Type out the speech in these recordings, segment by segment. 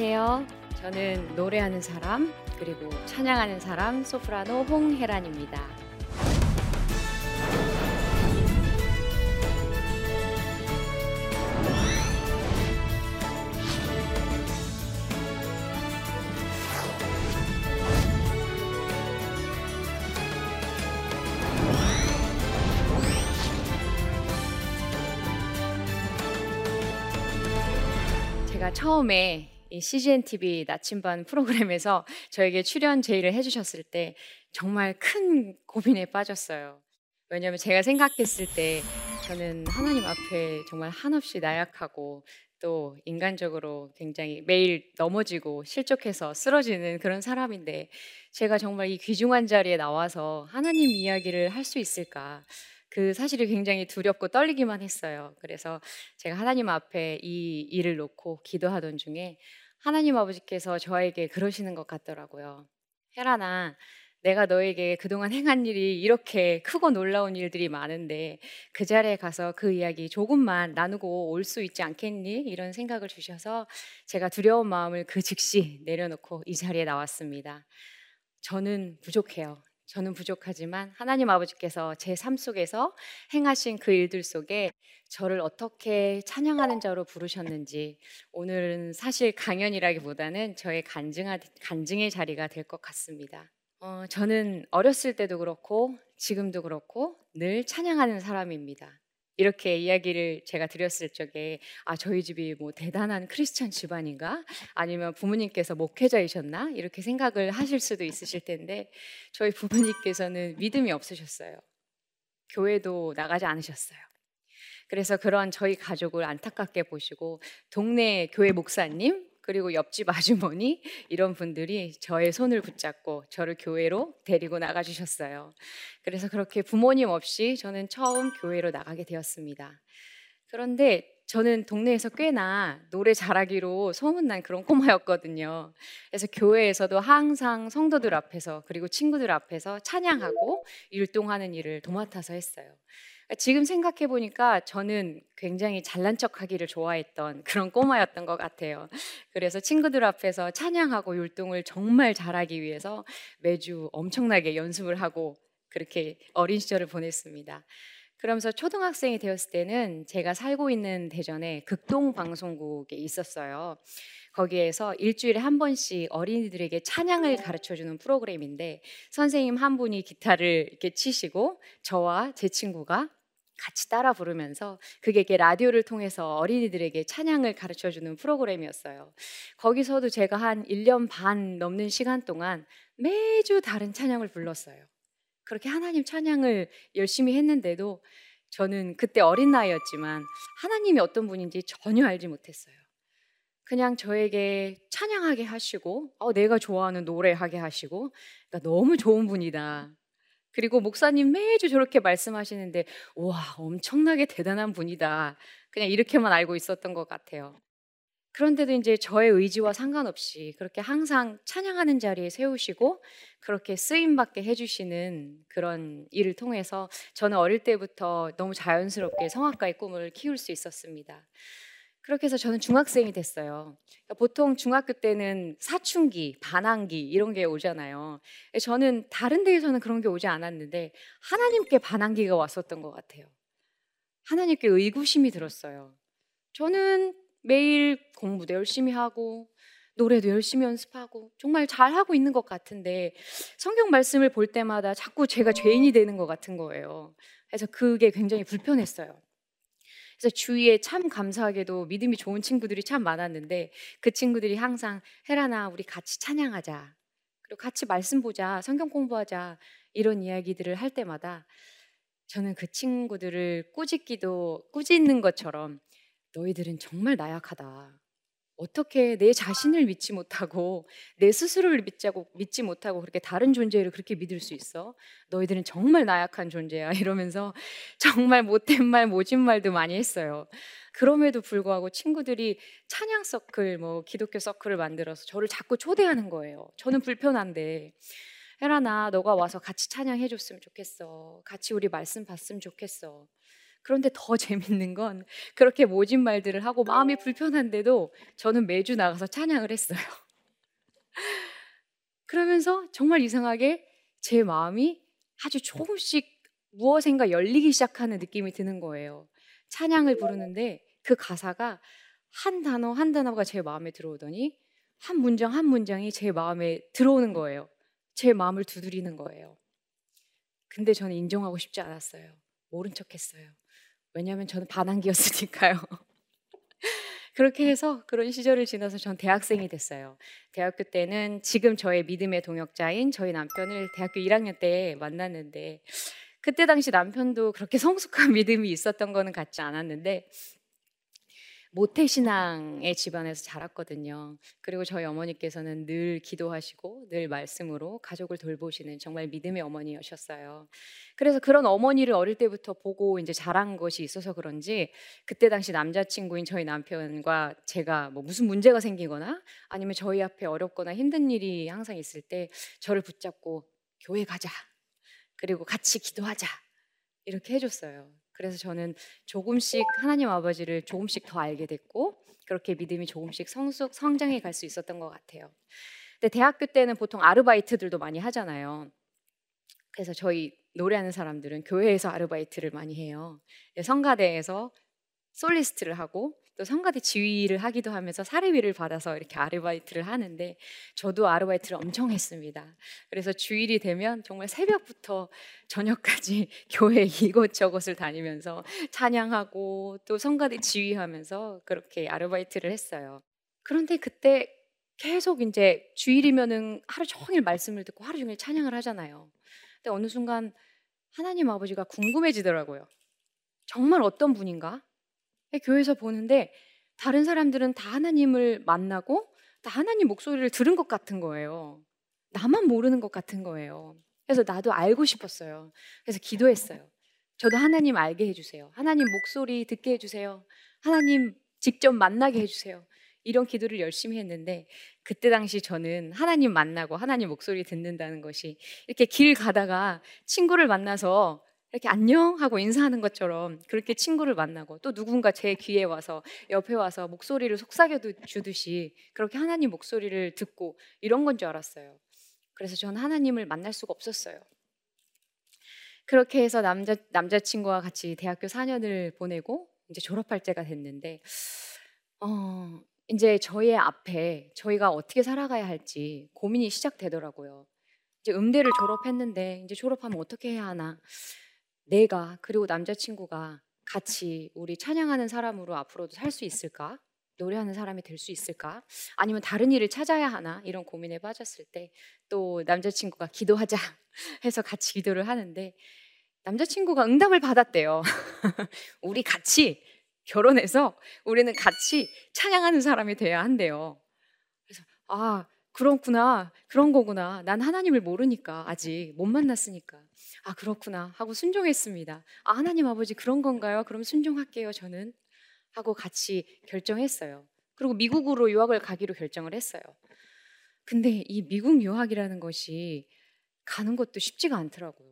안녕하세요. 저는 노래하는 사람, 그리고 찬양하는 사람, 소프라노 홍혜란입니다. 제가 처음에 이 CGN TV 나침반 프로그램에서 저에게 출연 제의를 해주셨을 때 정말 큰 고민에 빠졌어요. 왜냐하면 제가 생각했을 때 저는 하나님 앞에 정말 한없이 나약하고 또 인간적으로 굉장히 매일 넘어지고 실족해서 쓰러지는 그런 사람인데 제가 정말 이 귀중한 자리에 나와서 하나님 이야기를 할 수 있을까? 그 사실이 굉장히 두렵고 떨리기만 했어요. 그래서 제가 하나님 앞에 이 일을 놓고 기도하던 중에 하나님 아버지께서 저에게 그러시는 것 같더라고요. 혜란아, 내가 너에게 그동안 행한 일이 이렇게 크고 놀라운 일들이 많은데 그 자리에 가서 그 이야기 조금만 나누고 올 수 있지 않겠니? 이런 생각을 주셔서 제가 두려운 마음을 그 즉시 내려놓고 이 자리에 나왔습니다. 저는 부족해요. 저는 부족하지만 하나님 아버지께서 제 삶 속에서 행하신 그 일들 속에 저를 어떻게 찬양하는 자로 부르셨는지 오늘은 사실 강연이라기보다는 저의 간증하, 간증의 자리가 될 것 같습니다. 어, 저는 어렸을 때도 그렇고 지금도 그렇고 늘 찬양하는 사람입니다. 이렇게 이야기를 제가 드렸을 적에 아 저희 집이 뭐 대단한 크리스찬 집안인가 아니면 부모님께서 목회자이셨나 이렇게 생각을 하실 수도 있으실 텐데 저희 부모님께서는 믿음이 없으셨어요. 교회도 나가지 않으셨어요. 그래서 그런 저희 가족을 안타깝게 보시고 동네 교회 목사님 그리고 옆집 아주머니 이런 분들이 저의 손을 붙잡고 저를 교회로 데리고 나가 주셨어요. 그래서 그렇게 부모님 없이 저는 처음 교회로 나가게 되었습니다. 그런데 저는 동네에서 꽤나 노래 잘하기로 소문난 그런 꼬마였거든요. 그래서 교회에서도 항상 성도들 앞에서 그리고 친구들 앞에서 찬양하고 율동하는 일을 도맡아서 했어요. 지금 생각해 보니까 저는 굉장히 잘난 척 하기를 좋아했던 그런 꼬마였던 것 같아요. 그래서 친구들 앞에서 찬양하고 율동을 정말 잘하기 위해서 매주 엄청나게 연습을 하고 그렇게 어린 시절을 보냈습니다. 그러면서 초등학생이 되었을 때는 제가 살고 있는 대전에 극동 방송국에 있었어요. 거기에서 일주일에 한 번씩 어린이들에게 찬양을 가르쳐 주는 프로그램인데 선생님 한 분이 기타를 이렇게 치시고 저와 제 친구가 같이 따라 부르면서 그게 라디오를 통해서 어린이들에게 찬양을 가르쳐 주는 프로그램이었어요. 거기서도 제가 한 1년 반 넘는 시간 동안 매주 다른 찬양을 불렀어요. 그렇게 하나님 찬양을 열심히 했는데도 저는 그때 어린 나이였지만 하나님이 어떤 분인지 전혀 알지 못했어요. 그냥 저에게 찬양하게 하시고, 어, 내가 좋아하는 노래하게 하시고, 그러니까 너무 좋은 분이다. 그리고 목사님 매주 저렇게 말씀하시는데, 와, 엄청나게 대단한 분이다. 그냥 이렇게만 알고 있었던 것 같아요. 그런데도 이제 저의 의지와 상관없이 그렇게 항상 찬양하는 자리에 세우시고 그렇게 쓰임받게 해주시는 그런 일을 통해서 저는 어릴 때부터 너무 자연스럽게 성악가의 꿈을 키울 수 있었습니다. 그렇게 해서 저는 중학생이 됐어요. 그러니까 보통 중학교 때는 사춘기, 반항기 이런 게 오잖아요. 저는 다른 데에서는 그런 게 오지 않았는데 하나님께 반항기가 왔었던 것 같아요. 하나님께 의구심이 들었어요. 저는 매일 공부도 열심히 하고 노래도 열심히 연습하고 정말 잘 하고 있는 것 같은데 성경 말씀을 볼 때마다 자꾸 제가 죄인이 되는 것 같은 거예요. 그래서 그게 굉장히 불편했어요. 그래서 주위에 참 감사하게도 믿음이 좋은 친구들이 참 많았는데 그 친구들이 항상 헤라나 우리 같이 찬양하자. 그리고 같이 말씀 보자. 성경 공부하자. 이런 이야기들을 할 때마다 저는 그 친구들을 꾸짖기도 꾸짖는 것처럼 너희들은 정말 나약하다. 어떻게 내 자신을 믿지 못하고 내 스스로를 믿자고 믿지 못하고 그렇게 다른 존재를 그렇게 믿을 수 있어? 너희들은 정말 나약한 존재야. 이러면서 정말 못된 말, 모진 말도 많이 했어요. 그럼에도 불구하고 친구들이 찬양 서클, 뭐 기독교 서클을 만들어서 저를 자꾸 초대하는 거예요. 저는 불편한데. 혜란아, 너가 와서 같이 찬양해 줬으면 좋겠어. 같이 우리 말씀 봤으면 좋겠어. 그런데 더 재밌는 건 그렇게 모진 말들을 하고 마음이 불편한데도 저는 매주 나가서 찬양을 했어요. 그러면서 정말 이상하게 제 마음이 아주 조금씩 무엇인가 열리기 시작하는 느낌이 드는 거예요. 찬양을 부르는데 그 가사가 한 단어 한 단어가 제 마음에 들어오더니 한 문장 한 문장이 제 마음에 들어오는 거예요. 제 마음을 두드리는 거예요. 근데 저는 인정하고 싶지 않았어요. 모른 척 했어요. 왜냐하면 저는 반항기였으니까요. 그렇게 해서 그런 시절을 지나서 전 대학생이 됐어요. 대학교 때는 지금 저의 믿음의 동역자인 저희 남편을 대학교 1학년 때 만났는데 그때 당시 남편도 그렇게 성숙한 믿음이 있었던 거는 같지 않았는데 모태 신앙의 집안에서 자랐거든요. 그리고 저희 어머니께서는 늘 기도하시고 늘 말씀으로 가족을 돌보시는 정말 믿음의 어머니였어요. 그래서 그런 어머니를 어릴 때부터 보고 이제 자란 것이 있어서 그런지 그때 당시 남자친구인 저희 남편과 제가 뭐 무슨 문제가 생기거나 아니면 저희 앞에 어렵거나 힘든 일이 항상 있을 때 저를 붙잡고 교회 가자. 그리고 같이 기도하자. 이렇게 해줬어요. 그래서 저는 조금씩 하나님 아버지를 조금씩 더 알게 됐고 그렇게 믿음이 조금씩 성숙 성장해 갈 수 있었던 것 같아요. 근데 대학교 때는 보통 아르바이트들도 많이 하잖아요. 그래서 저희 노래하는 사람들은 교회에서 아르바이트를 많이 해요. 성가대에서 솔리스트를 하고 또 성가대 지휘를 하기도 하면서 사례비를 받아서 이렇게 아르바이트를 하는데 저도 아르바이트를 엄청 했습니다. 그래서 주일이 되면 정말 새벽부터 저녁까지 교회 이곳저곳을 다니면서 찬양하고 또 성가대 지휘하면서 그렇게 아르바이트를 했어요. 그런데 그때 계속 이제 주일이면은 하루 종일 말씀을 듣고 하루 종일 찬양을 하잖아요. 근데 어느 순간 하나님 아버지가 궁금해지더라고요. 정말 어떤 분인가? 교회에서 보는데 다른 사람들은 다 하나님을 만나고 다 하나님 목소리를 들은 것 같은 거예요. 나만 모르는 것 같은 거예요. 그래서 나도 알고 싶었어요. 그래서 기도했어요. 저도 하나님 알게 해주세요. 하나님 목소리 듣게 해주세요. 하나님 직접 만나게 해주세요. 이런 기도를 열심히 했는데 그때 당시 저는 하나님 만나고 하나님 목소리 듣는다는 것이 이렇게 길 가다가 친구를 만나서 이렇게 안녕 하고 인사하는 것처럼 그렇게 친구를 만나고 또 누군가 제 귀에 와서 옆에 와서 목소리를 속삭여 주듯이 그렇게 하나님 목소리를 듣고 이런 건 줄 알았어요. 그래서 저는 하나님을 만날 수가 없었어요. 그렇게 해서 남자 남자친구와 같이 대학교 4년을 보내고 이제 졸업할 때가 됐는데 어, 이제 저희 앞에 저희가 어떻게 살아가야 할지 고민이 시작되더라고요. 이제 음대를 졸업했는데 이제 졸업하면 어떻게 해야 하나? 내가 그리고 남자친구가 같이 우리 찬양하는 사람으로 앞으로도 살 수 있을까? 노래하는 사람이 될 수 있을까? 아니면 다른 일을 찾아야 하나? 이런 고민에 빠졌을 때 또 남자친구가 기도하자 해서 같이 기도를 하는데 남자친구가 응답을 받았대요. 우리 같이 결혼해서 우리는 같이 찬양하는 사람이 돼야 한대요. 그래서 아, 그렇구나. 그런 거구나. 난 하나님을 모르니까 아직 못 만났으니까. 아, 그렇구나. 하고 순종했습니다. 아, 하나님 아버지 그런 건가요? 그럼 순종할게요, 저는. 하고 같이 결정했어요. 그리고 미국으로 유학을 가기로 결정을 했어요. 근데 이 미국 유학이라는 것이 가는 것도 쉽지가 않더라고요.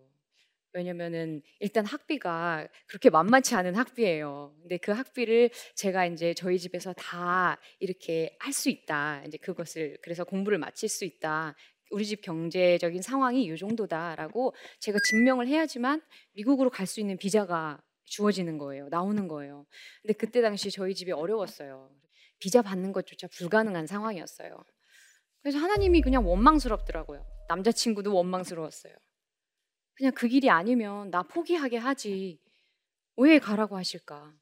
왜냐면은 일단 학비가 그렇게 만만치 않은 학비예요. 근데 그 학비를 제가 이제 저희 집에서 다 이렇게 할 수 있다. 이제 그것을 그래서 공부를 마칠 수 있다. 우리 집 경제적인 상황이 이 정도다라고 제가 증명을 해야지만 미국으로 갈 수 있는 비자가 주어지는 거예요. 나오는 거예요. 근데 그때 당시 저희 집이 어려웠어요. 비자 받는 것조차 불가능한 상황이었어요. 그래서 하나님이 그냥 원망스럽더라고요. 남자친구도 원망스러웠어요. 그냥 그 길이 아니면 나 포기하게 하지. 왜 가라고 하실까?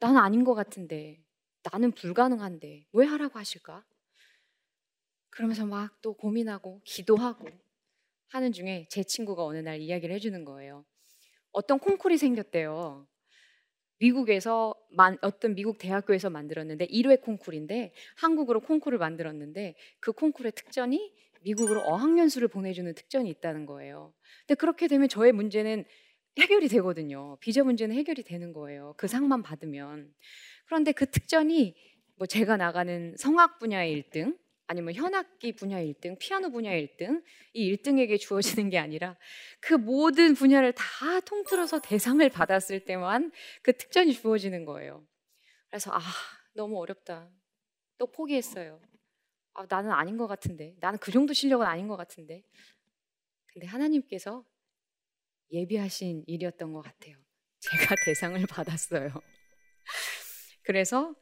나는 아닌 것 같은데. 나는 불가능한데. 왜 하라고 하실까? 그러면서 막 또 고민하고 기도하고 하는 중에 제 친구가 어느 날 이야기를 해주는 거예요. 어떤 콩쿨이 생겼대요. 미국에서 만, 어떤 미국 대학교에서 만들었는데 1회 콩쿨인데 한국으로 콩쿨을 만들었는데 그 콩쿨의 특전이 미국으로 어학연수를 보내주는 특전이 있다는 거예요. 근데 그렇게 되면 저의 문제는 해결이 되거든요. 비자 문제는 해결이 되는 거예요. 그 상만 받으면. 그런데 그 특전이 뭐 제가 나가는 성악 분야의 1등, 아니면 현악기 분야 1등, 피아노 분야 1등, 이 1등에게 주어지는 게 아니라 그 모든 분야를 다 통틀어서 대상을 받았을 때만 그 특전이 주어지는 거예요. 그래서 아, 너무 어렵다. 또 포기했어요. 아, 나는 아닌 것 같은데. 나는 그 정도 실력은 아닌 것 같은데. 근데 하나님께서 예비하신 일이었던 것 같아요. 제가 대상을 받았어요. 그래서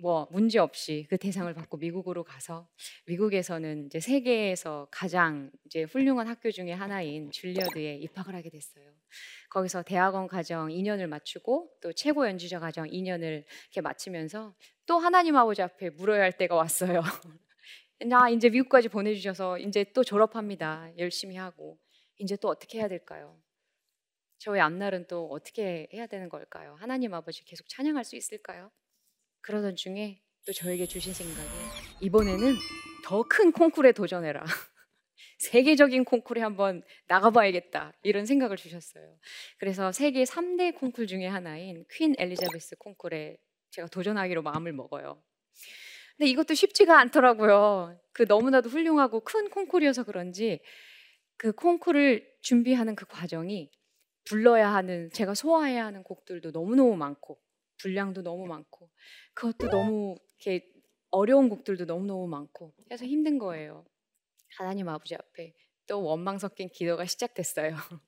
뭐 문제 없이 그 대상을 받고 미국으로 가서 미국에서는 이제 세계에서 가장 이제 훌륭한 학교 중에 하나인 줄리어드에 입학을 하게 됐어요. 거기서 대학원 과정 2년을 마치고 또 최고 연주자 과정 2년을 이렇게 마치면서 또 하나님 아버지 앞에 물어야 할 때가 왔어요. 나 이제 미국까지 보내주셔서 이제 또 졸업합니다. 열심히 하고 이제 또 어떻게 해야 될까요? 저의 앞날은 또 어떻게 해야 되는 걸까요? 하나님 아버지 계속 찬양할 수 있을까요? 그러던 중에 또 저에게 주신 생각이 이번에는 더 큰 콩쿨에 도전해라. 세계적인 콩쿨에 한번 나가봐야겠다. 이런 생각을 주셨어요. 그래서 세계 3대 콩쿨 중에 하나인 퀸 엘리자베스 콩쿨에 제가 도전하기로 마음을 먹어요. 근데 이것도 쉽지가 않더라고요. 그 너무나도 훌륭하고 큰 콩쿨이어서 그런지 그 콩쿨을 준비하는 그 과정이 불러야 하는 제가 소화해야 하는 곡들도 너무너무 많고 분량도 너무 많고 그것도 너무 이렇게 어려운 곡들도 너무너무 많고 해서 힘든 거예요. 하나님 아버지 앞에 또 원망 섞인 기도가 시작됐어요.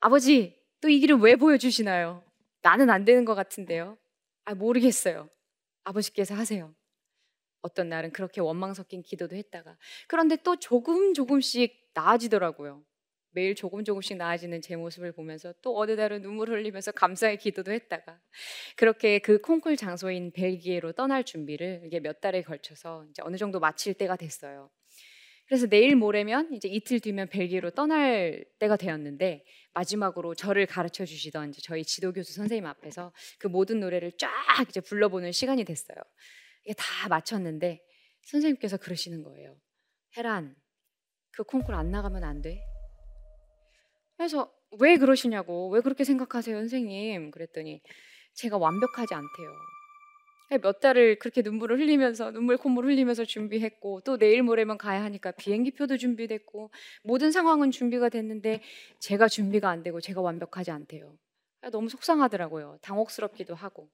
아버지, 또 이 길을 왜 보여주시나요? 나는 안 되는 것 같은데요. 아, 모르겠어요. 아버지께서 하세요. 어떤 날은 그렇게 원망 섞인 기도도 했다가 그런데 또 조금 조금씩 나아지더라고요. 매일 조금 조금씩 나아지는 제 모습을 보면서 또 어느 날은 눈물 흘리면서 감사의 기도도 했다가 그렇게 그 콩쿨 장소인 벨기에로 떠날 준비를 이게 몇 달에 걸쳐서 이제 어느 정도 마칠 때가 됐어요. 그래서 내일 모레면 이제 이틀 뒤면 벨기에로 떠날 때가 되었는데 마지막으로 저를 가르쳐 주시던 이제 저희 지도 교수 선생님 앞에서 그 모든 노래를 쫙 이제 불러보는 시간이 됐어요. 이게 다 마쳤는데 선생님께서 그러시는 거예요. 혜란, 그 콩쿨 안 나가면 안 돼. 그래서 왜 그러시냐고, 왜 그렇게 생각하세요, 선생님? 그랬더니 제가 완벽하지 않대요. 몇 달을 그렇게 눈물을 흘리면서 눈물 콧물 흘리면서 준비했고 또 내일 모레면 가야 하니까 비행기표도 준비됐고 모든 상황은 준비가 됐는데 제가 준비가 안 되고 제가 완벽하지 않대요. 너무 속상하더라고요. 당혹스럽기도 하고.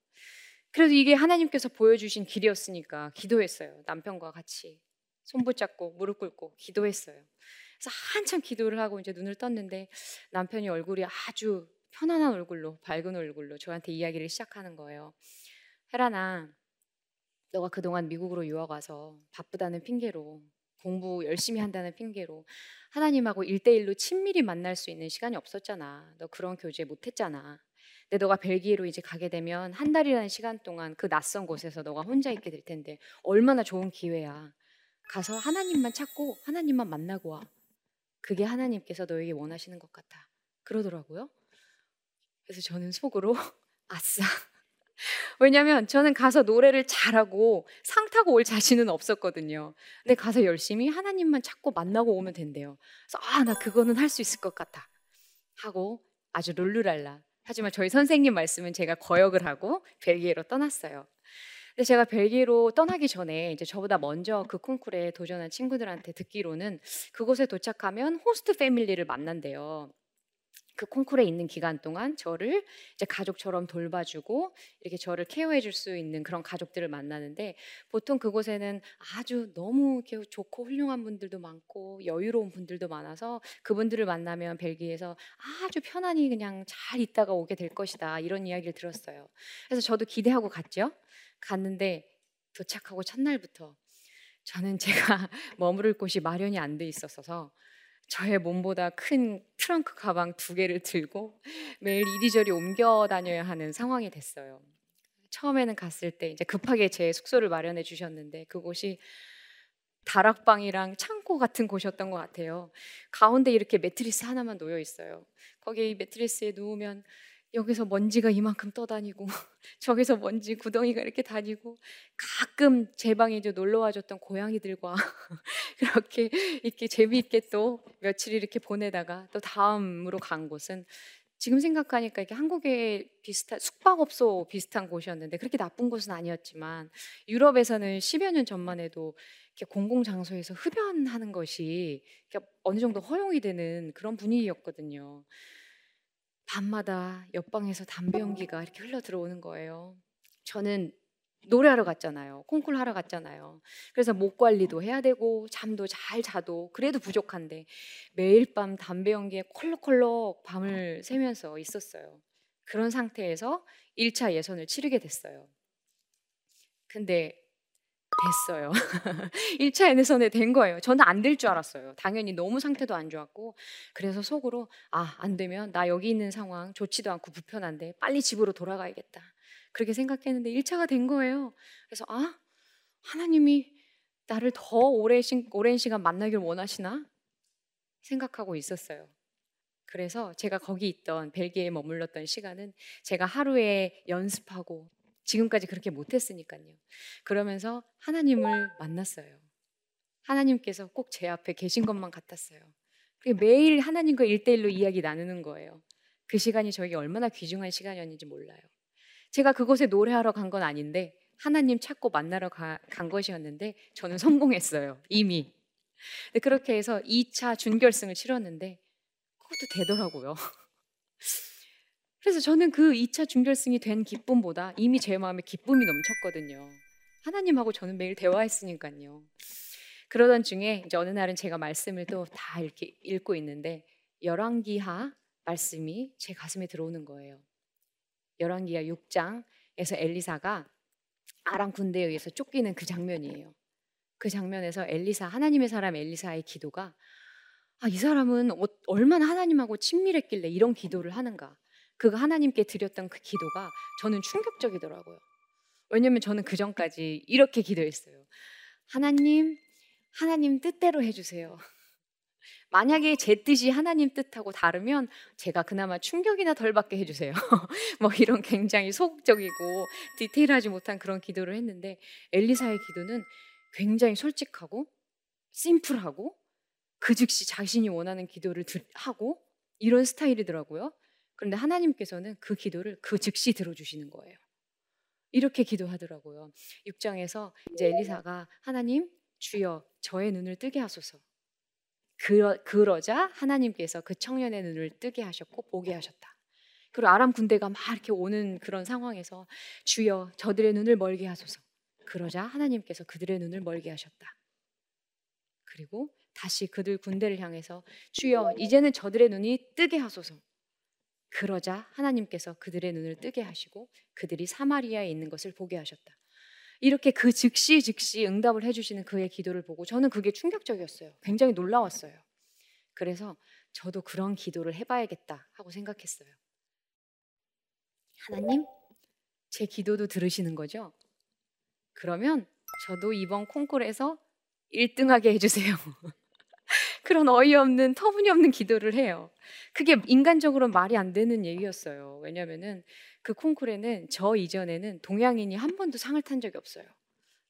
그래도 이게 하나님께서 보여주신 길이었으니까 기도했어요. 남편과 같이 손 붙잡고 무릎 꿇고 기도했어요. 그래서 한참 기도를 하고 이제 눈을 떴는데 남편이 얼굴이 아주 편안한 얼굴로 밝은 얼굴로 저한테 이야기를 시작하는 거예요. 혜란아, 너가 그동안 미국으로 유학 와서 바쁘다는 핑계로 공부 열심히 한다는 핑계로 하나님하고 일대일로 친밀히 만날 수 있는 시간이 없었잖아. 너 그런 교제 못 했잖아. 근데 너가 벨기에로 이제 가게 되면 한 달이라는 시간 동안 그 낯선 곳에서 너가 혼자 있게 될 텐데 얼마나 좋은 기회야. 가서 하나님만 찾고 하나님만 만나고 와. 그게 하나님께서 너에게 원하시는 것 같아. 그러더라고요. 그래서 저는 속으로 아싸. 왜냐면 저는 가서 노래를 잘하고 상 타고 올 자신은 없었거든요. 근데 가서 열심히 하나님만 찾고 만나고 오면 된대요. 그래서 아, 나 그거는 할 수 있을 것 같아. 하고 아주 룰루랄라. 하지만 저희 선생님 말씀은 제가 거역을 하고 벨기에로 떠났어요. 근데 제가 벨기에로 떠나기 전에 이제 저보다 먼저 그 콩쿨에 도전한 친구들한테 듣기로는 그곳에 도착하면 호스트 패밀리를 만난대요. 그 콩쿨에 있는 기간 동안 저를 이제 가족처럼 돌봐주고 이렇게 저를 케어해 줄 수 있는 그런 가족들을 만나는데 보통 그곳에는 아주 너무 좋고 훌륭한 분들도 많고 여유로운 분들도 많아서 그분들을 만나면 벨기에에서 아주 편안히 그냥 잘 있다가 오게 될 것이다 이런 이야기를 들었어요. 그래서 저도 기대하고 갔죠. 갔는데 도착하고 첫날부터 저는 제가 머무를 곳이 마련이 안 돼 있었어서 저의 몸보다 큰 트렁크 가방 두 개를 들고 매일 이리저리 옮겨 다녀야 하는 상황이 됐어요. 처음에는 갔을 때 이제 급하게 제 숙소를 마련해 주셨는데 그곳이 다락방이랑 창고 같은 곳이었던 것 같아요. 가운데 이렇게 매트리스 하나만 놓여 있어요. 거기에 이 매트리스에 누우면 여기서 먼지가 이만큼 떠다니고 저기서 먼지 구덩이가 이렇게 다니고 가끔 제 방에 이제 놀러 와줬던 고양이들과 그렇게 이렇게 재미있게 또 며칠 이렇게 보내다가 또 다음으로 간 곳은 지금 생각하니까 이게 한국에 비슷한 숙박업소 비슷한 곳이었는데 그렇게 나쁜 곳은 아니었지만 유럽에서는 10여 년 전만 해도 공공 장소에서 흡연하는 것이 어느 정도 허용이 되는 그런 분위기였거든요. 밤마다 옆방에서 담배 연기가 이렇게 흘러 들어오는 거예요. 저는 노래하러 갔잖아요. 콩쿨 하러 갔잖아요. 그래서 목 관리도 해야 되고 잠도 잘 자도 그래도 부족한데 매일 밤 담배 연기에 콜록콜록 밤을 새면서 있었어요. 그런 상태에서 1차 예선을 치르게 됐어요. 근데 됐어요. 1차 예선에 된 거예요. 저는 안 될 줄 알았어요. 당연히 너무 상태도 안 좋았고 그래서 속으로 아, 안 되면 나 여기 있는 상황 좋지도 않고 불편한데 빨리 집으로 돌아가야겠다. 그렇게 생각했는데 1차가 된 거예요. 그래서 아, 하나님이 나를 더 오래 시, 오랜 시간 만나길 원하시나? 생각하고 있었어요. 그래서 제가 거기 있던 벨기에에 머물렀던 시간은 제가 하루에 연습하고 지금까지 그렇게 못했으니까요. 그러면서 하나님을 만났어요. 하나님께서 꼭 제 앞에 계신 것만 같았어요. 매일 하나님과 일대일로 이야기 나누는 거예요. 그 시간이 저에게 얼마나 귀중한 시간이었는지 몰라요. 제가 그곳에 노래하러 간 건 아닌데 하나님 찾고 만나러 가, 간 것이었는데 저는 성공했어요. 이미. 그렇게 해서 2차 준결승을 치렀는데 그것도 되더라고요. 그래서 저는 그 2차 준결승이 된 기쁨보다 이미 제 마음에 기쁨이 넘쳤거든요. 하나님하고 저는 매일 대화했으니까요. 그러던 중에 이제 어느 날은 제가 말씀을 또 다 이렇게 읽고 있는데 열왕기하 말씀이 제 가슴에 들어오는 거예요. 열왕기하 6장에서 엘리사가 아람 군대에 의해서 쫓기는 그 장면이에요. 그 장면에서 엘리사 하나님의 사람 엘리사의 기도가 아, 이 사람은 어, 얼마나 하나님하고 친밀했길래 이런 기도를 하는가. 그 하나님께 드렸던 그 기도가 저는 충격적이더라고요. 왜냐면 저는 그 전까지 이렇게 기도했어요. 하나님, 하나님 뜻대로 해주세요. 만약에 제 뜻이 하나님 뜻하고 다르면 제가 그나마 충격이나 덜 받게 해주세요. 뭐 이런 굉장히 소극적이고 디테일하지 못한 그런 기도를 했는데 엘리사의 기도는 굉장히 솔직하고 심플하고 그 즉시 자신이 원하는 기도를 하고 이런 스타일이더라고요. 그런데 하나님께서는 그 기도를 그 즉시 들어주시는 거예요. 이렇게 기도하더라고요. 6장에서 이제 엘리사가 하나님 주여 저의 눈을 뜨게 하소서. 그러, 그러 자 하나님께서 그 청년의 눈을 뜨게 하셨고 보게 하셨다. 그리고 아람 군대가 막 이렇게 오는 그런 상황에서 주여 저들의 눈을 멀게 하소서. 그러자 하나님께서 그들의 눈을 멀게 하셨다. 그리고 다시 그들 군대를 향해서 주여 이제는 저들의 눈이 뜨게 하소서. 그러자 하나님께서 그들의 눈을 뜨게 하시고 그들이 사마리아에 있는 것을 보게 하셨다. 이렇게 그 즉시 즉시 응답을 해주시는 그의 기도를 보고 저는 그게 충격적이었어요. 굉장히 놀라웠어요. 그래서 저도 그런 기도를 해봐야겠다 하고 생각했어요. 하나님, 제 기도도 들으시는 거죠? 그러면 저도 이번 콩쿠르에서 1등하게 해주세요. 그런 어이없는 터무니없는 기도를 해요. 그게 인간적으로 말이 안 되는 얘기였어요. 왜냐면은 그 콩쿠르에는 저 이전에는 동양인이 한 번도 상을 탄 적이 없어요.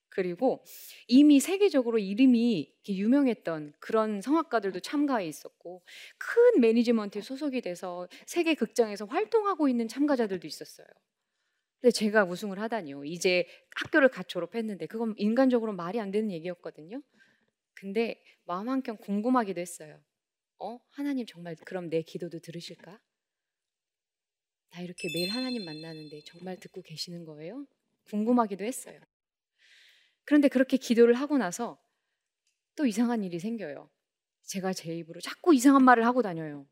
그리고 이미 세계적으로 이름이 유명했던 그런 성악가들도 참가해 있었고 큰 매니지먼트에 소속이 돼서 세계 극장에서 활동하고 있는 참가자들도 있었어요. 근데 제가 우승을 하다니요. 이제 학교를 갓 졸업했는데 그건 인간적으로 말이 안 되는 얘기였거든요. 근데 마음 한켠 궁금하기도 했어요. 어? 하나님 정말 그럼 내 기도도 들으실까? 나 이렇게 매일 하나님 만나는데 정말 듣고 계시는 거예요? 궁금하기도 했어요. 그런데 그렇게 기도를 하고 나서 또 이상한 일이 생겨요. 제가 제 입으로 자꾸 이상한 말을 하고 다녀요.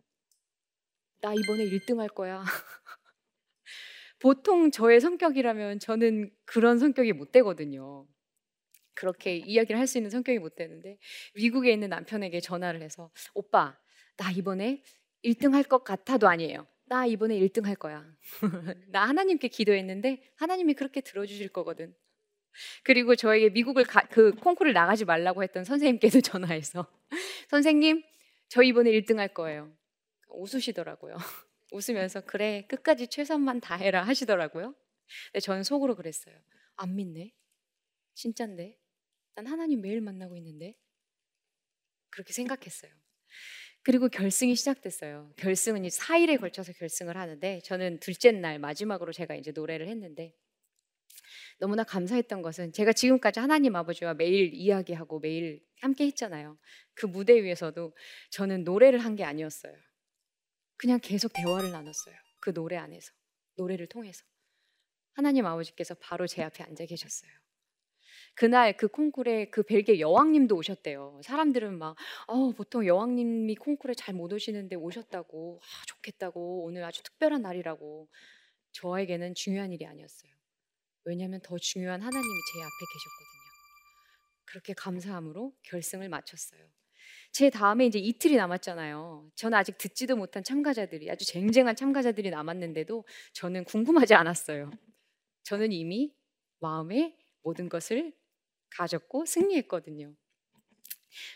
나 이번에 1등 할 거야. 보통 저의 성격이라면 저는 그런 성격이 못 되거든요. 그렇게 이야기를 할 수 있는 성격이 못 되는데 미국에 있는 남편에게 전화를 해서 오빠 나 이번에 1등 할 것 같아도 아니에요. 나 이번에 1등 할 거야. 나 하나님께 기도했는데 하나님이 그렇게 들어주실 거거든. 그리고 저에게 미국을 가, 그 콩쿠르를 나가지 말라고 했던 선생님께도 전화해서 선생님 저 이번에 1등 할 거예요. 웃으시더라고요. 웃으면서 그래 끝까지 최선만 다해라 하시더라고요. 근데 저는 속으로 그랬어요. 안 믿네. 진짠데. 난 하나님 매일 만나고 있는데. 그렇게 생각했어요. 그리고 결승이 시작됐어요. 결승은 4일에 걸쳐서 결승을 하는데 저는 둘째 날 마지막으로 제가 이제 노래를 했는데 너무나 감사했던 것은 제가 지금까지 하나님 아버지와 매일 이야기하고 매일 함께 했잖아요. 그 무대 위에서도 저는 노래를 한 게 아니었어요. 그냥 계속 대화를 나눴어요. 그 노래 안에서. 노래를 통해서. 하나님 아버지께서 바로 제 앞에 앉아 계셨어요. 그날 그 콩쿨에 그 벨기에 여왕님도 오셨대요. 사람들은 막 어, 보통 여왕님이 콩쿨에 잘 못 오시는데 오셨다고 아, 좋겠다고 오늘 아주 특별한 날이라고 저에게는 중요한 일이 아니었어요. 왜냐하면 더 중요한 하나님이 제 앞에 계셨거든요. 그렇게 감사함으로 결승을 마쳤어요. 제 다음에 이제 이틀이 남았잖아요. 저는 아직 듣지도 못한 참가자들이 아주 쟁쟁한 참가자들이 남았는데도 저는 궁금하지 않았어요. 저는 이미 마음에 모든 것을 가졌고 승리했거든요.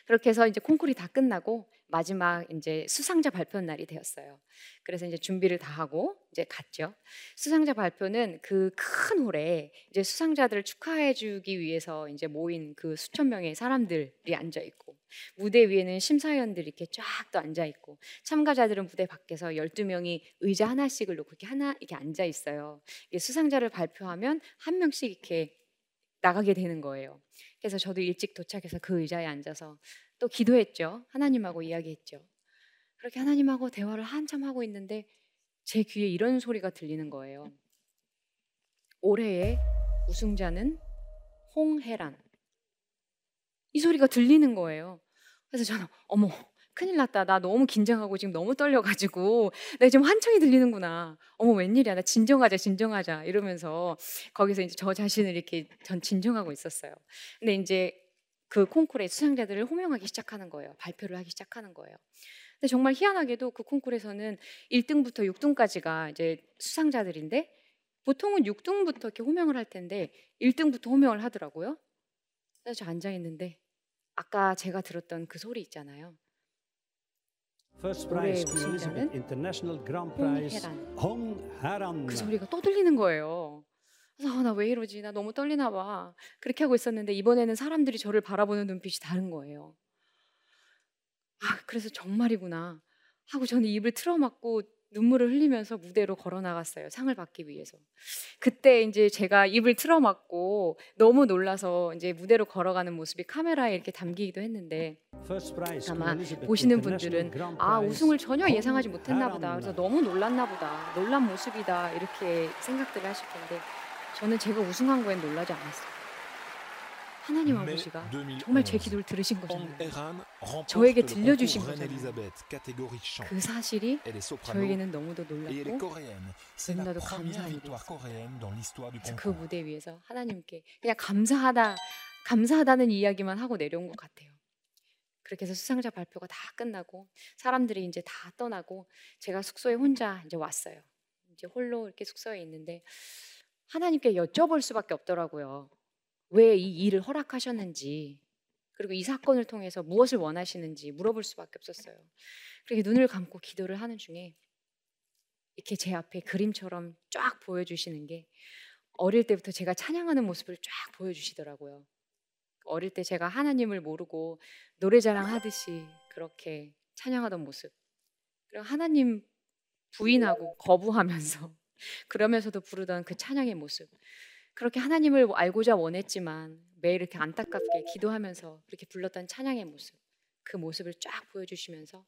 그렇게 해서 이제 콩쿨이 다 끝나고 마지막 이제 수상자 발표 날이 되었어요. 그래서 이제 준비를 다 하고 이제 갔죠. 수상자 발표는 그 큰 홀에 이제 수상자들을 축하해 주기 위해서 이제 모인 그 수천 명의 사람들이 앉아 있고 무대 위에는 심사위원들이 이렇게 쫙 또 앉아 있고 참가자들은 무대 밖에서 12명이 의자 하나씩을 놓고 이렇게 하나 이렇게 앉아 있어요. 수상자를 발표하면 한 명씩 이렇게 나가게 되는 거예요. 그래서 저도 일찍 도착해서 그 의자에 앉아서 또 기도했죠. 하나님하고 이야기했죠. 그렇게 하나님하고 대화를 한참 하고 있는데 제 귀에 이런 소리가 들리는 거예요. 올해의 우승자는 홍해란. 이 소리가 들리는 거예요. 그래서 저는 어머 큰일 났다. 나 너무 긴장하고 지금 너무 떨려가지고 내 지금 한청이 들리는구나. 어머 웬일이야. 나 진정하자, 진정하자 이러면서 거기서 이제 저 자신을 이렇게 전 진정하고 있었어요. 근데 이제 그 콩쿠르의 수상자들을 호명하기 시작하는 거예요. 발표를 하기 시작하는 거예요. 근데 정말 희한하게도 그 콩쿠르에서는 1등부터 6등까지가 이제 수상자들인데 보통은 6등부터 이렇게 호명을 할 텐데 1등부터 호명을 하더라고요. 그래서 저 앉아 있는데 아까 제가 들었던 그 소리 있잖아요. 올해의 우승자는 홍해란. 그 소리가 또 들리는 거예요. 아, 나왜 이러지? 나 너무 떨리나 봐. 그렇게 하고 있었는데 이번에는 사람들이 저를 바라보는 눈빛이 다른 거예요. 아, 그래서 정말이구나. 하고 저는 입을 틀어막고 눈물을 흘리면서 무대로 걸어 나갔어요. 상을 받기 위해서. 그때 이제 제가 입을 틀어막고 너무 놀라서 이제 무대로 걸어가는 모습이 카메라에 이렇게 담기기도 했는데 아마 보시는 분들은 아 우승을 전혀 예상하지 못했나 보다. 그래서 너무 놀랐나 보다. 놀란 모습이다 이렇게 생각들을 하실 텐데 저는 제가 우승한 거엔 놀라지 않았어요. 하나님 아버지가 정말 제 기도를 들으신 거잖아요. 저에게 들려주신 거잖아요. 그 사실이 저에게는 너무도 놀랐고 너무나도 감사한 일이었어요. 그 무대 위에서 하나님께 그냥 감사하다, 감사하다는 이야기만 하고 내려온 것 같아요. 그렇게 해서 수상자 발표가 다 끝나고 사람들이 이제 다 떠나고 제가 숙소에 혼자 이제 왔어요. 이제 홀로 이렇게 숙소에 있는데 하나님께 여쭤볼 수밖에 없더라고요. 왜 이 일을 허락하셨는지 그리고 이 사건을 통해서 무엇을 원하시는지 물어볼 수밖에 없었어요. 그렇게 눈을 감고 기도를 하는 중에 이렇게 제 앞에 그림처럼 쫙 보여주시는 게 어릴 때부터 제가 찬양하는 모습을 쫙 보여주시더라고요. 어릴 때 제가 하나님을 모르고 노래자랑 하듯이 그렇게 찬양하던 모습. 그리고 하나님 부인하고 거부하면서 그러면서도 부르던 그 찬양의 모습. 그렇게 하나님을 알고자 원했지만 매일 이렇게 안타깝게 기도하면서 그렇게 불렀던 찬양의 모습, 그 모습을 쫙 보여주시면서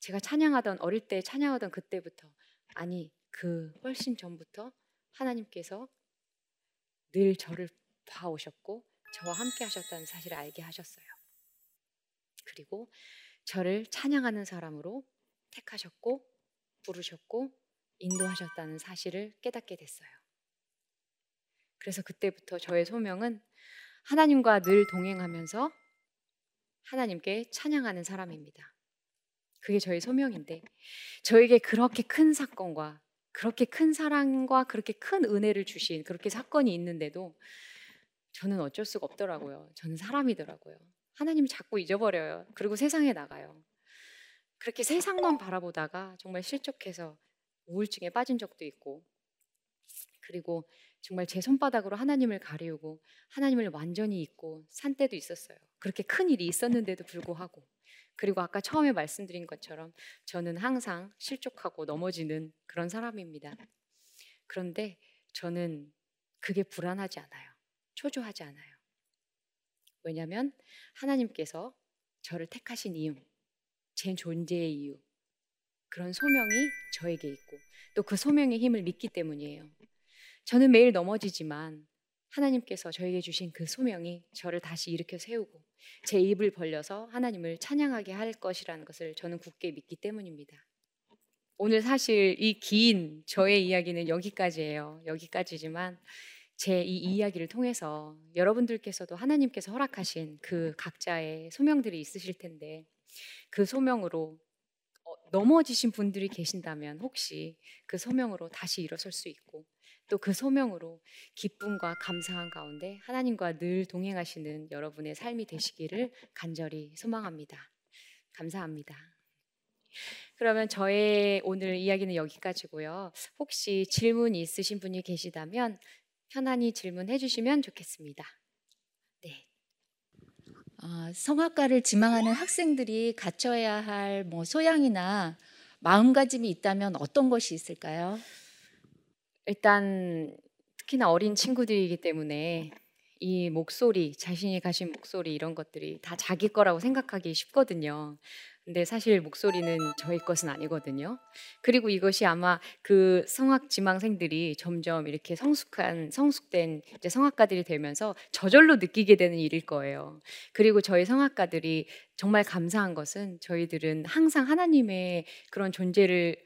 제가 찬양하던 어릴 때 찬양하던 그때부터 아니 그 훨씬 전부터 하나님께서 늘 저를 봐오셨고 저와 함께 하셨다는 사실을 알게 하셨어요. 그리고 저를 찬양하는 사람으로 택하셨고 부르셨고 인도하셨다는 사실을 깨닫게 됐어요. 그래서 그때부터 저의 소명은 하나님과 늘 동행하면서 하나님께 찬양하는 사람입니다. 그게 저의 소명인데 저에게 그렇게 큰 사건과 그렇게 큰 사랑과 그렇게 큰 은혜를 주신 그렇게 사건이 있는데도 저는 어쩔 수가 없더라고요. 저는 사람이더라고요. 하나님 자꾸 잊어버려요. 그리고 세상에 나가요. 그렇게 세상만 바라보다가 정말 실족해서 우울증에 빠진 적도 있고 그리고 정말 제 손바닥으로 하나님을 가리우고 하나님을 완전히 잊고 산 때도 있었어요. 그렇게 큰 일이 있었는데도 불구하고. 그리고 아까 처음에 말씀드린 것처럼 저는 항상 실족하고 넘어지는 그런 사람입니다. 그런데 저는 그게 불안하지 않아요. 초조하지 않아요. 왜냐하면 하나님께서 저를 택하신 이유, 제 존재의 이유, 그런 소명이 저에게 있고 또 그 소명의 힘을 믿기 때문이에요. 저는 매일 넘어지지만 하나님께서 저에게 주신 그 소명이 저를 다시 일으켜 세우고 제 입을 벌려서 하나님을 찬양하게 할 것이라는 것을 저는 굳게 믿기 때문입니다. 오늘 사실 이 긴 저의 이야기는 여기까지예요. 여기까지지만 제 이 이야기를 통해서 여러분들께서도 하나님께서 허락하신 그 각자의 소명들이 있으실 텐데 그 소명으로 어, 넘어지신 분들이 계신다면 혹시 그 소명으로 다시 일어설 수 있고 또 그 소명으로 기쁨과 감사한 가운데 하나님과 늘 동행하시는 여러분의 삶이 되시기를 간절히 소망합니다. 감사합니다. 그러면 저의 오늘 이야기는 여기까지고요. 혹시 질문 있으신 분이 계시다면 편안히 질문해 주시면 좋겠습니다. 네. 아, 성악가를 지망하는 학생들이 갖춰야 할 뭐 소양이나 마음가짐이 있다면 어떤 것이 있을까요? 일단 특히나 어린 친구들이기 때문에 이 목소리, 자신이 가진 목소리 이런 것들이 다 자기 거라고 생각하기 쉽거든요. 근데 사실 목소리는 저희 것은 아니거든요. 그리고 이것이 아마 그 성악 지망생들이 점점 이렇게 성숙한 성숙된 이제 성악가들이 되면서 저절로 느끼게 되는 일일 거예요. 그리고 저희 성악가들이 정말 감사한 것은 저희들은 항상 하나님의 그런 존재를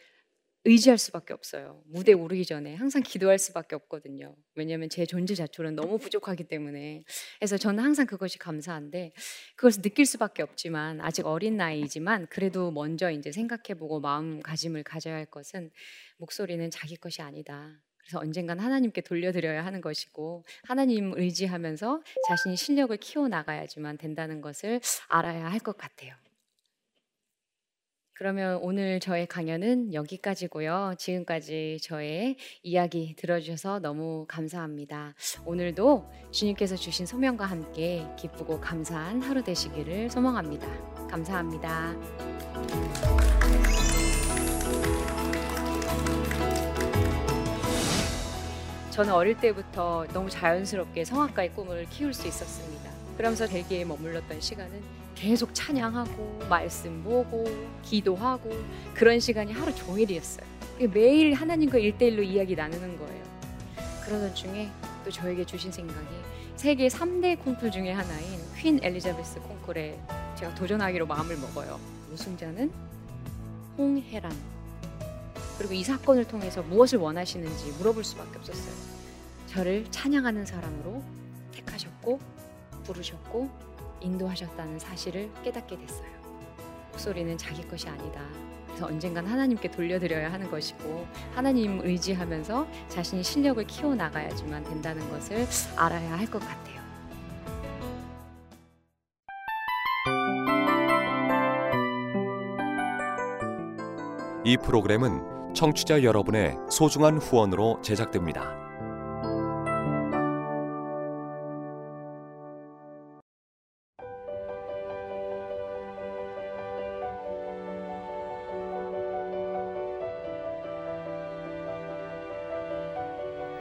의지할 수밖에 없어요. 무대 오르기 전에 항상 기도할 수밖에 없거든요. 왜냐하면 제 존재 자체는 너무 부족하기 때문에. 그래서 저는 항상 그것이 감사한데 그것을 느낄 수밖에 없지만 아직 어린 나이지만 그래도 먼저 이제 생각해보고 마음가짐을 가져야 할 것은 목소리는 자기 것이 아니다. 그래서 언젠간 하나님께 돌려드려야 하는 것이고 하나님 의지하면서 자신이 실력을 키워 나가야지만 된다는 것을 알아야 할 것 같아요. 그러면 오늘 저의 강연은 여기까지고요. 지금까지 저의 이야기 들어주셔서 너무 감사합니다. 오늘도 주님께서 주신 소명과 함께 기쁘고 감사한 하루 되시기를 소망합니다. 감사합니다. 저는 어릴 때부터 너무 자연스럽게 성악가의 꿈을 키울 수 있었습니다. 그러면서 델기에 머물렀던 시간은 계속 찬양하고 말씀 보고 기도하고 그런 시간이 하루 종일이었어요. 매일 하나님과 일대일로 이야기 나누는 거예요. 그러던 중에 또 저에게 주신 생각이 세계 3대 콩쿨 중에 하나인 퀸 엘리자베스 콩쿨에 제가 도전하기로 마음을 먹어요. 우승자는 홍혜란. 그리고 이 사건을 통해서 무엇을 원하시는지 물어볼 수밖에 없었어요. 저를 찬양하는 사람으로 택하셨고 부르셨고 인도하셨다는 사실을 깨닫게 됐어요. 목소리는 자기 것이 아니다. 그래서 언젠간 하나님께 돌려드려야 하는 것이고 하나님 의지하면서 자신이 실력을 키워 나가야지만 된다는 것을 알아야 할 것 같아요. 이 프로그램은 청취자 여러분의 소중한 후원으로 제작됩니다.